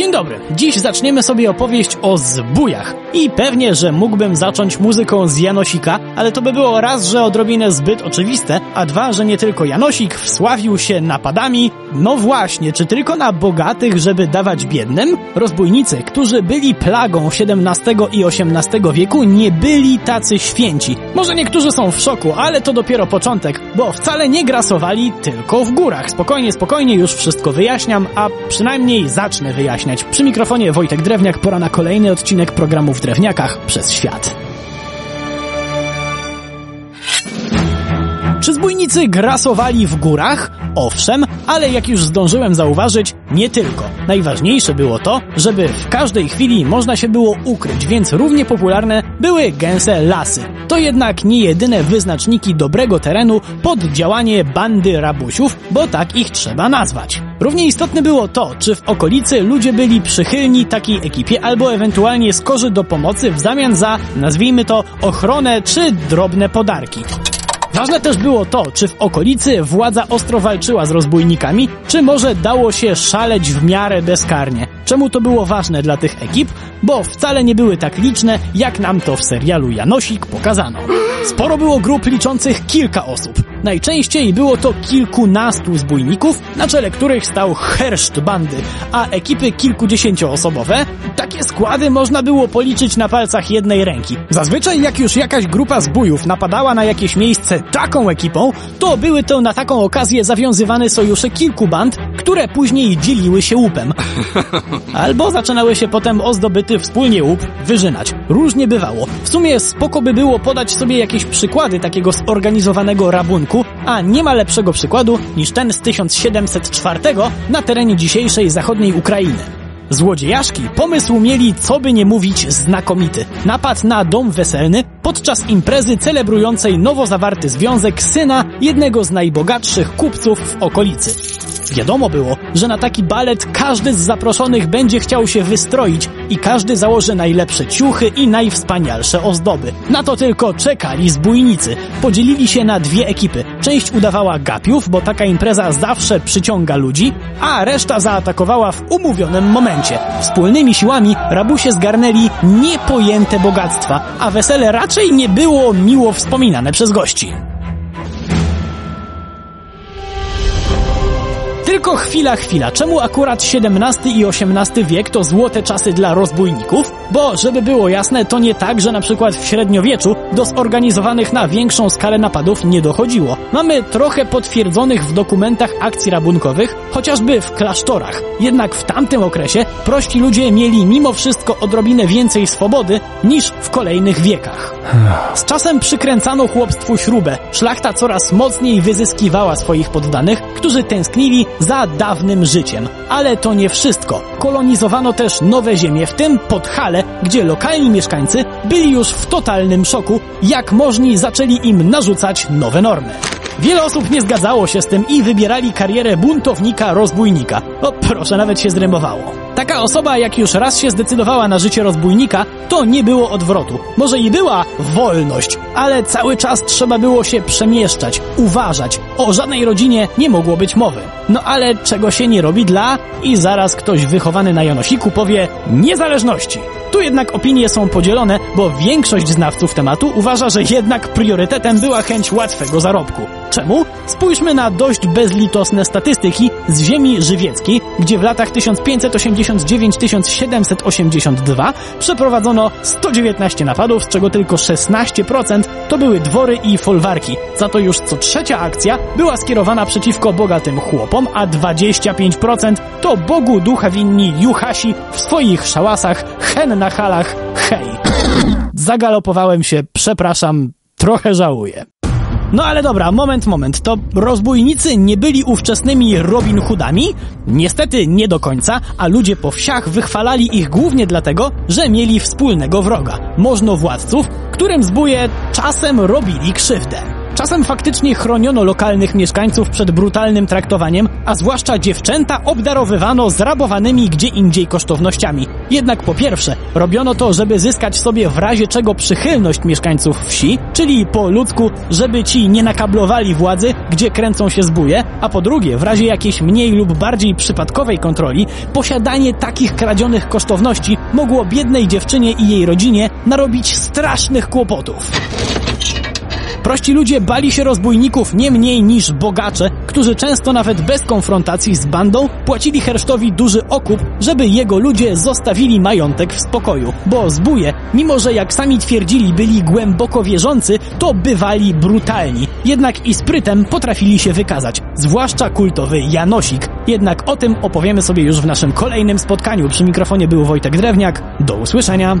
Dzień dobry. Dziś zaczniemy sobie opowieść o zbójach. I pewnie, że mógłbym zacząć muzyką z Janosika, ale to by było raz, że odrobinę zbyt oczywiste, a dwa, że nie tylko Janosik wsławił się napadami. No właśnie, czy tylko na bogatych, żeby dawać biednym? Rozbójnicy, którzy byli plagą XVII i XVIII wieku, nie byli tacy święci. Może niektórzy są w szoku, ale to dopiero początek, bo wcale nie grasowali tylko w górach. Spokojnie, spokojnie, już wszystko wyjaśniam, a przynajmniej zacznę wyjaśniać. Przy mikrofonie Wojtek Drewniak, pora na kolejny odcinek programu w Drewniakach przez świat. Czy zbójnicy grasowali w górach? Owszem, ale jak już zdążyłem zauważyć, nie tylko. Najważniejsze było to, żeby w każdej chwili można się było ukryć, więc równie popularne były gęse lasy. To jednak nie jedyne wyznaczniki dobrego terenu pod działanie bandy rabusiów, bo tak ich trzeba nazwać. Równie istotne było to, czy w okolicy ludzie byli przychylni takiej ekipie albo ewentualnie skorzy do pomocy w zamian za, nazwijmy to, ochronę czy drobne podarki. Ważne też było to, czy w okolicy władza ostro walczyła z rozbójnikami, czy może dało się szaleć w miarę bezkarnie. Czemu to było ważne dla tych ekip? Bo wcale nie były tak liczne, jak nam to w serialu Janosik pokazano. Sporo było grup liczących kilka osób. Najczęściej było to kilkunastu zbójników, na czele których stał herszt bandy, a ekipy kilkudziesięcioosobowe, takie składy można było policzyć na palcach jednej ręki. Zazwyczaj jak już jakaś grupa zbójów napadała na jakieś miejsce taką ekipą, to były to na taką okazję zawiązywane sojusze kilku band, które później dzieliły się łupem. Albo zaczynały się potem o zdobyty wspólnie łup wyżynać. Różnie bywało. W sumie spoko by było podać sobie jakieś przykłady takiego zorganizowanego rabunku, a nie ma lepszego przykładu niż ten z 1704 na terenie dzisiejszej zachodniej Ukrainy. Złodziejaszki pomysł mieli, co by nie mówić, znakomity. Napad na dom weselny podczas imprezy celebrującej nowo zawarty związek syna jednego z najbogatszych kupców w okolicy. Wiadomo było, że na taki balet każdy z zaproszonych będzie chciał się wystroić i każdy założy najlepsze ciuchy i najwspanialsze ozdoby. Na to tylko czekali zbójnicy. Podzielili się na dwie ekipy. Część udawała gapiów, bo taka impreza zawsze przyciąga ludzi, a reszta zaatakowała w umówionym momencie. Wspólnymi siłami rabusie zgarnęli niepojęte bogactwa, a wesele raczej nie było miło wspominane przez gości. Tylko chwila, chwila. Czemu akurat XVII i XVIII wiek to złote czasy dla rozbójników? Bo, żeby było jasne, to nie tak, że na przykład w średniowieczu do zorganizowanych na większą skalę napadów nie dochodziło. Mamy trochę potwierdzonych w dokumentach akcji rabunkowych, chociażby w klasztorach. Jednak w tamtym okresie prości ludzie mieli mimo wszystko odrobinę więcej swobody niż w kolejnych wiekach. Z czasem przykręcano chłopstwu śrubę. Szlachta coraz mocniej wyzyskiwała swoich poddanych, którzy tęsknili za dawnym życiem. Ale to nie wszystko. Kolonizowano też nowe ziemie, w tym Podhale, gdzie lokalni mieszkańcy byli już w totalnym szoku, jak możni zaczęli im narzucać nowe normy. Wiele osób nie zgadzało się z tym i wybierali karierę buntownika, rozbójnika. O, proszę, nawet się zrymowało. Taka osoba, jak już raz się zdecydowała na życie rozbójnika, to nie było odwrotu. Może i była wolność, ale cały czas trzeba było się przemieszczać, uważać. O żadnej rodzinie nie mogło być mowy. No ale czego się nie robi dla... I zaraz ktoś wychowany na Janosiku powie niezależności. Tu jednak opinie są podzielone, bo większość znawców tematu uważa, że jednak priorytetem była chęć łatwego zarobku. Czemu? Spójrzmy na dość bezlitosne statystyki z ziemi żywieckiej, gdzie w latach 1589-1782 przeprowadzono 119 napadów, z czego tylko 16% to były dwory i folwarki. Za to już co trzecia akcja była skierowana przeciwko bogatym chłopom, a 25% to Bogu ducha winni Juhasi w swoich szałasach, hen na halach, hej. Zagalopowałem się, przepraszam, trochę żałuję. No ale dobra, moment, moment. To rozbójnicy nie byli ówczesnymi Robin Hoodami? Niestety nie do końca, a ludzie po wsiach wychwalali ich głównie dlatego, że mieli wspólnego wroga. Możno władców, którym zbóje czasem robili krzywdę. Czasem faktycznie chroniono lokalnych mieszkańców przed brutalnym traktowaniem, a zwłaszcza dziewczęta obdarowywano zrabowanymi gdzie indziej kosztownościami. Jednak po pierwsze, robiono to, żeby zyskać sobie w razie czego przychylność mieszkańców wsi, czyli po ludzku, żeby ci nie nakablowali władzy, gdzie kręcą się zbóje, a po drugie, w razie jakiejś mniej lub bardziej przypadkowej kontroli, posiadanie takich kradzionych kosztowności mogło biednej dziewczynie i jej rodzinie narobić strasznych kłopotów. Prości ludzie bali się rozbójników nie mniej niż bogacze, którzy często nawet bez konfrontacji z bandą płacili Hersztowi duży okup, żeby jego ludzie zostawili majątek w spokoju. Bo zbóje, mimo że jak sami twierdzili byli głęboko wierzący, to bywali brutalni. Jednak i sprytem potrafili się wykazać, zwłaszcza kultowy Janosik. Jednak o tym opowiemy sobie już w naszym kolejnym spotkaniu. Przy mikrofonie był Wojtek Drewniak. Do usłyszenia.